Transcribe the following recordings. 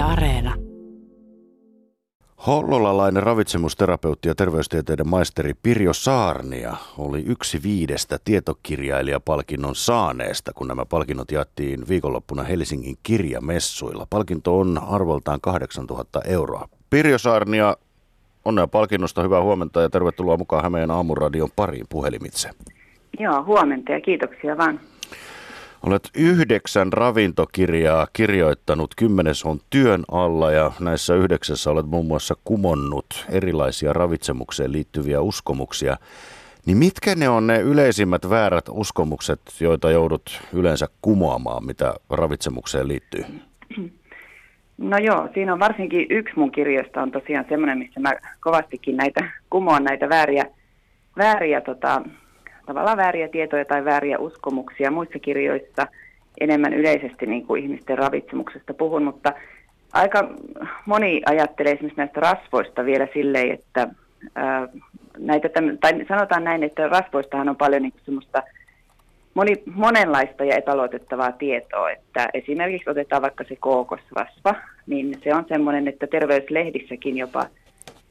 Yle Areena. Hollolalainen ravitsemusterapeutti ja terveystieteiden maisteri Pirjo Saarnia oli yksi viidestä tietokirjailijapalkinnon saaneesta, kun nämä palkinnot jaettiin viikonloppuna Helsingin kirjamessuilla. Palkinto on arvoltaan 8000 euroa. Pirjo Saarnia, onnea palkinnosta, hyvää huomenta ja tervetuloa mukaan Hämeen aamuradion pariin puhelimitse. Joo, huomenta ja kiitoksia vaan. Olet yhdeksän ravintokirjaa kirjoittanut, kymmenes on työn alla ja näissä yhdeksässä olet muun muassa kumonnut erilaisia ravitsemukseen liittyviä uskomuksia. Niin mitkä ne on ne yleisimmät väärät uskomukset, joita joudut yleensä kumoamaan, mitä ravitsemukseen liittyy? No joo, siinä on varsinkin yksi mun kirjoista on tosiaan semmoinen, missä mä kovastikin näitä kumoan näitä vääriä, vääriä tota, tavallaan vääriä tietoja tai vääriä uskomuksia. Muissa kirjoissa enemmän yleisesti niin kuin ihmisten ravitsemuksesta puhun, mutta aika moni ajattelee esimerkiksi näistä rasvoista vielä silleen, että ää, näitä, tai sanotaan näin, että rasvoistahan on paljon niin semmoista moni, monenlaista ja epäluotettavaa tietoa, että esimerkiksi otetaan vaikka se kookosrasva, niin se on semmoinen, että terveyslehdissäkin jopa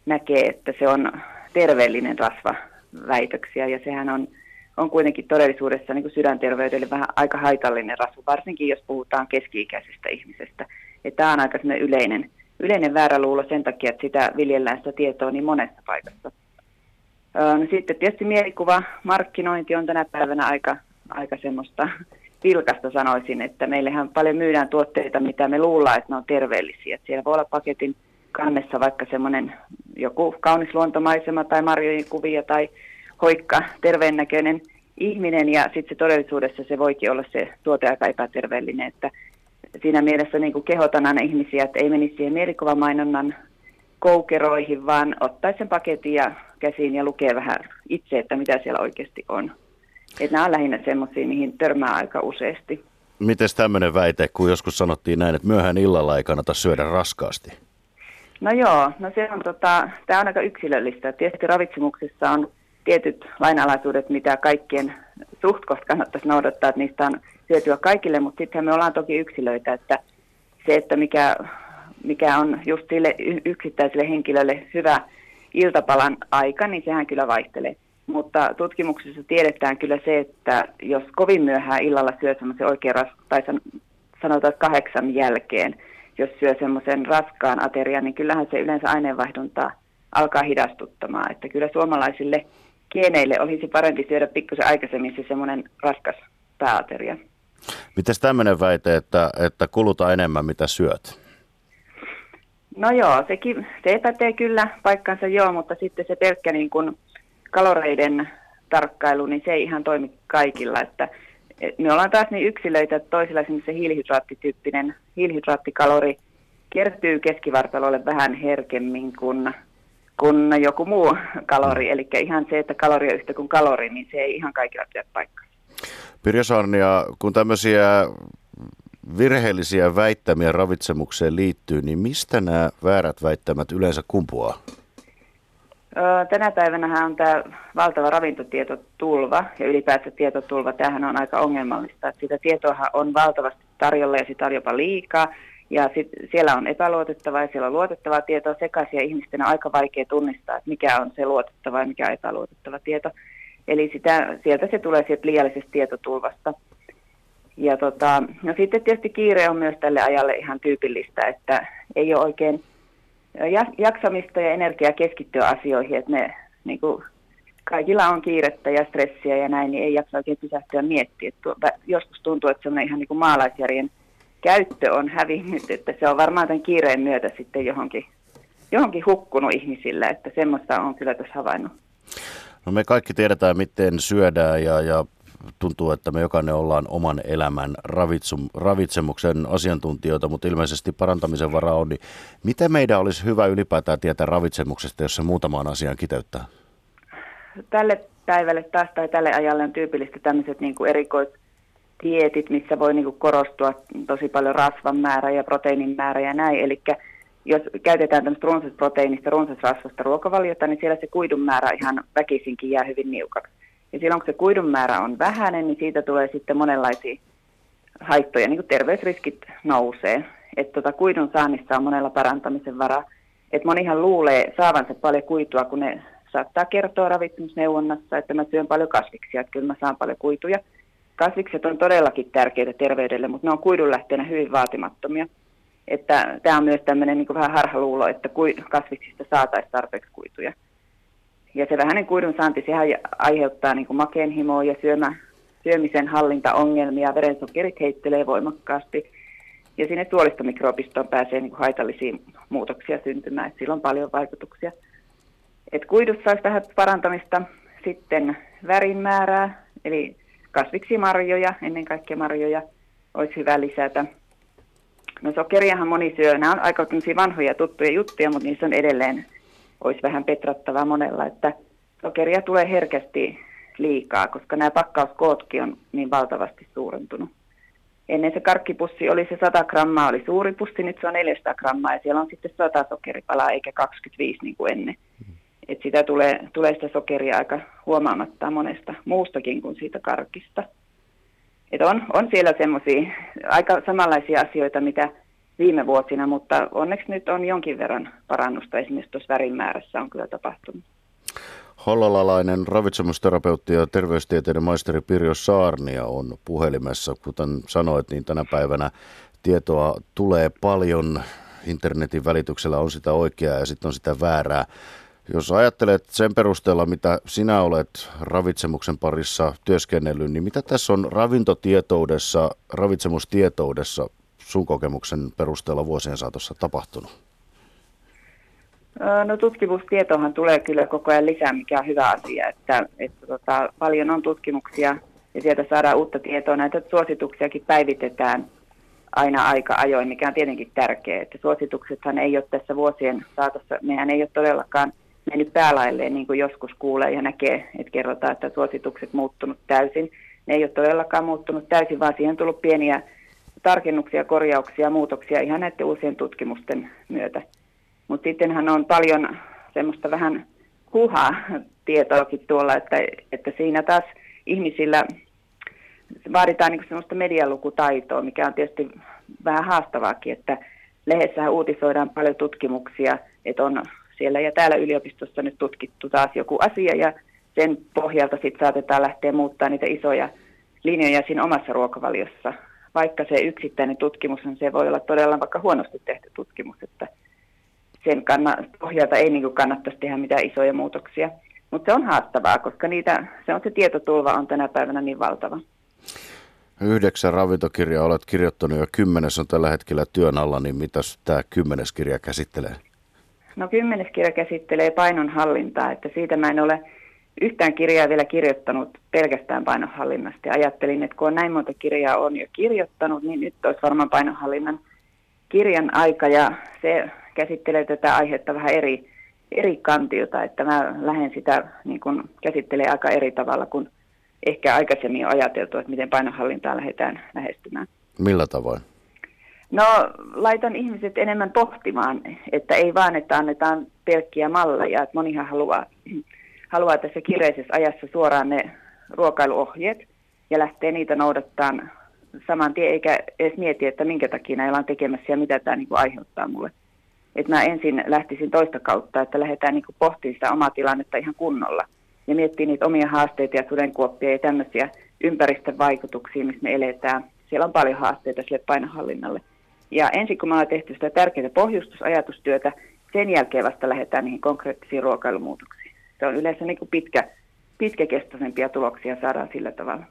näkee, että se on terveellinen rasva väitöksiä ja sehän on on kuitenkin todellisuudessa niin kuin sydänterveydelle vähän aika haitallinen rasva, varsinkin jos puhutaan keski-ikäisestä ihmisestä. Ja tämä on aika yleinen, yleinen väärä luulo sen takia, että sitä viljellään sitä tietoa niin monessa paikassa. No sitten tietysti mielikuva, markkinointi on tänä päivänä aika, aika semmoista vilkasta sanoisin, että meillähän paljon myydään tuotteita, mitä me luullaan, että ne on terveellisiä. Että siellä voi olla paketin kannessa vaikka semmoinen joku kaunis luontomaisema tai marjojen kuvia tai hoikka, terveennäköinen ihminen ja sitten se todellisuudessa se voikin olla se tuote aika epäterveellinen, että siinä mielessä niin kuin kehotan aina ihmisiä, että ei menisi siihen mielikuvamainonnan koukeroihin, vaan ottaisi sen paketin ja käsiin ja lukee vähän itse, että mitä siellä oikeasti on. Että nämä on lähinnä semmoisia, mihin törmää aika useasti. Miten tämmöinen väite, kun joskus sanottiin näin, että myöhään illalla ei kannata syödä raskaasti? No joo, no se on tota, tämä on aika yksilöllistä. Tietysti ravitsemuksessa on tietyt lainalaisuudet, mitä kaikkien suht kannattaisi noudattaa, että niistä on hyötyä kaikille, mutta sitten me ollaan toki yksilöitä, että se, että mikä, mikä on just sille yksittäiselle henkilölle hyvä iltapalan aika, niin sehän kyllä vaihtelee. Mutta tutkimuksessa tiedetään kyllä se, että jos kovin myöhään illalla syö semmoisen oikein ras, tai sanotaan kahdeksan jälkeen, jos syö semmoisen raskaan aterian, niin kyllähän se yleensä aineenvaihduntaa alkaa hidastuttamaan. Että kyllä suomalaisille kieneille olisi parempi syödä pikkusen aikaisemmin se semmoinen raskas pääateria. Mites tämmöinen väite, että, että kuluta enemmän mitä syöt? No joo, sekin, se pätee kyllä paikkansa joo, mutta sitten se pelkkä niin kuin kaloreiden tarkkailu, niin se ei ihan toimi kaikilla. Että me ollaan taas niin yksilöitä, että toisilla se hiilihydraattityyppinen hiilihydraattikalori kertyy keskivartalolle vähän herkemmin kuin kuin joku muu kalori. Mm. Eli ihan se, että kalori on yhtä kuin kalori, niin se ei ihan kaikilla pidä paikkaa. Pirja Sarnia, kun tämmöisiä virheellisiä väittämiä ravitsemukseen liittyy, niin mistä nämä väärät väittämät yleensä kumpuaa? Tänä päivänä on tämä valtava ravintotietotulva ja ylipäätään tietotulva. Tämähän on aika ongelmallista. Että sitä tietoa on valtavasti tarjolla ja sitä on jopa liikaa. Ja sit siellä on epäluotettavaa ja siellä on luotettavaa tietoa sekaisin ja ihmisten on aika vaikea tunnistaa, että mikä on se luotettava ja mikä on epäluotettava tieto. Eli sitä, sieltä se tulee sieltä liiallisesta tietotulvasta. Ja tota, no sitten tietysti kiire on myös tälle ajalle ihan tyypillistä, että ei ole oikein jaksamista ja energiaa keskittyä asioihin, että ne niin kuin, kaikilla on kiirettä ja stressiä ja näin, niin ei jaksa oikein pysähtyä miettiä. Joskus tuntuu, että se on ihan niin kuin maalaisjärjen käyttö on hävinnyt, että se on varmaan tämän kiireen myötä sitten johonkin, johonkin hukkunut ihmisillä, että semmoista on kyllä tässä havainnut. No me kaikki tiedetään, miten syödään ja, ja tuntuu, että me jokainen ollaan oman elämän ravitsum, ravitsemuksen asiantuntijoita, mutta ilmeisesti parantamisen varaa on. Niin mitä meidän olisi hyvä ylipäätään tietää ravitsemuksesta, jos se muutamaan asiaan kiteyttää? Tälle päivälle taas tai tälle ajalle on tyypillistä tämmöiset niin kuin erikois dietit, missä voi niin korostua tosi paljon rasvan määrä ja proteiinin määrä ja näin. Eli jos käytetään tämmöistä runsasproteiinista, runsasrasvasta ruokavaliota, niin siellä se kuidun määrä ihan väkisinkin jää hyvin niukaksi. Ja silloin kun se kuidun määrä on vähäinen, niin siitä tulee sitten monenlaisia haittoja, niin kuin terveysriskit nousee. että tota, kuidun saannissa on monella parantamisen varaa. Et monihan luulee saavansa paljon kuitua, kun ne saattaa kertoa ravitsemusneuvonnassa, että mä syön paljon kasviksia, että kyllä mä saan paljon kuituja. Kasvikset on todellakin tärkeitä terveydelle, mutta ne on kuidun lähteenä hyvin vaatimattomia. Että tämä on myös tämmöinen niin vähän harhaluulo, että kasviksista saataisiin tarpeeksi kuituja. Ja se vähäinen kuidun saanti, sehän aiheuttaa niin makeenhimoa ja syömä, syömisen hallintaongelmia, verensokerit heittelee voimakkaasti. Ja sinne suolistomikrobistoon pääsee niin haitallisia muutoksia syntymään, että sillä on paljon vaikutuksia. Et kuidussa olisi vähän parantamista, sitten värin määrää, eli kasviksimarjoja, ennen kaikkea marjoja, olisi hyvä lisätä. No sokeriahan moni syö, nämä on aika vanhoja tuttuja juttuja, mutta niissä on edelleen, olisi vähän petrattavaa monella, että sokeria tulee herkästi liikaa, koska nämä pakkauskootkin on niin valtavasti suurentunut. Ennen se karkkipussi oli se 100 grammaa, oli suuri pussi, nyt se on 400 grammaa ja siellä on sitten 100 sokeripalaa eikä 25 niin kuin ennen. Et sitä tulee, tulee sitä sokeria aika huomaamatta monesta muustakin kuin siitä karkista. Et on, on siellä semmoisia aika samanlaisia asioita, mitä viime vuosina, mutta onneksi nyt on jonkin verran parannusta esimerkiksi tuossa värin määrässä on kyllä tapahtunut. Hollolalainen ravitsemusterapeutti ja terveystieteiden maisteri Pirjo Saarnia on puhelimessa. Kuten sanoit, niin tänä päivänä tietoa tulee paljon. Internetin välityksellä on sitä oikeaa ja sitten on sitä väärää. Jos ajattelet sen perusteella, mitä sinä olet ravitsemuksen parissa työskennellyt, niin mitä tässä on ravintotietoudessa, ravitsemustietoudessa sun kokemuksen perusteella vuosien saatossa tapahtunut? No tutkimustietohan tulee kyllä koko ajan lisää, mikä on hyvä asia, että, että tota, paljon on tutkimuksia ja sieltä saadaan uutta tietoa. Näitä suosituksiakin päivitetään aina aika ajoin, mikä on tietenkin tärkeää. Että suosituksethan ei ole tässä vuosien saatossa, mehän ei ole todellakaan mennyt päälailleen, niin kuin joskus kuulee ja näkee, että kerrotaan, että suositukset muuttunut täysin. Ne ei ole todellakaan muuttunut täysin, vaan siihen on tullut pieniä tarkennuksia, korjauksia, muutoksia ihan näiden uusien tutkimusten myötä. Mutta sittenhän on paljon semmoista vähän huhaa tietoakin tuolla, että, että siinä taas ihmisillä vaaditaan niin semmoista medialukutaitoa, mikä on tietysti vähän haastavaakin, että lehdessähän uutisoidaan paljon tutkimuksia, että on siellä ja täällä yliopistossa nyt tutkittu taas joku asia ja sen pohjalta sitten saatetaan lähteä muuttaa niitä isoja linjoja siinä omassa ruokavaliossa. Vaikka se yksittäinen tutkimus on, se voi olla todella vaikka huonosti tehty tutkimus, että sen kanna, pohjalta ei niin kannattaisi tehdä mitään isoja muutoksia. Mutta se on haastavaa, koska niitä, se on se tietotulva on tänä päivänä niin valtava. Yhdeksän ravintokirjaa olet kirjoittanut ja kymmenes on tällä hetkellä työn alla, niin mitä tämä kymmenes kirja käsittelee? No kymmenes kirja käsittelee painonhallintaa, että siitä mä en ole yhtään kirjaa vielä kirjoittanut pelkästään painonhallinnasta. Ja ajattelin, että kun on näin monta kirjaa on jo kirjoittanut, niin nyt olisi varmaan painonhallinnan kirjan aika ja se käsittelee tätä aihetta vähän eri, eri kantilta, että mä lähden sitä niin kun käsittelee aika eri tavalla kuin ehkä aikaisemmin on ajateltu, että miten painonhallintaa lähdetään lähestymään. Millä tavoin? No laitan ihmiset enemmän pohtimaan, että ei vaan, että annetaan pelkkiä malleja. Että monihan haluaa, haluaa tässä kiireisessä ajassa suoraan ne ruokailuohjeet ja lähtee niitä noudattaa saman tien, eikä edes mieti, että minkä takia näillä on tekemässä ja mitä tämä niin aiheuttaa mulle. Että mä ensin lähtisin toista kautta, että lähdetään niin pohtimaan sitä omaa tilannetta ihan kunnolla ja miettii niitä omia haasteita ja sudenkuoppia ja tämmöisiä ympäristön vaikutuksia, missä me eletään. Siellä on paljon haasteita sille painohallinnalle. Ja ensin kun me ollaan tehty sitä tärkeää pohjustusajatustyötä, sen jälkeen vasta lähdetään niihin konkreettisiin ruokailumuutoksiin. Se on yleensä niin kuin pitkä, pitkäkestoisempia tuloksia saadaan sillä tavalla.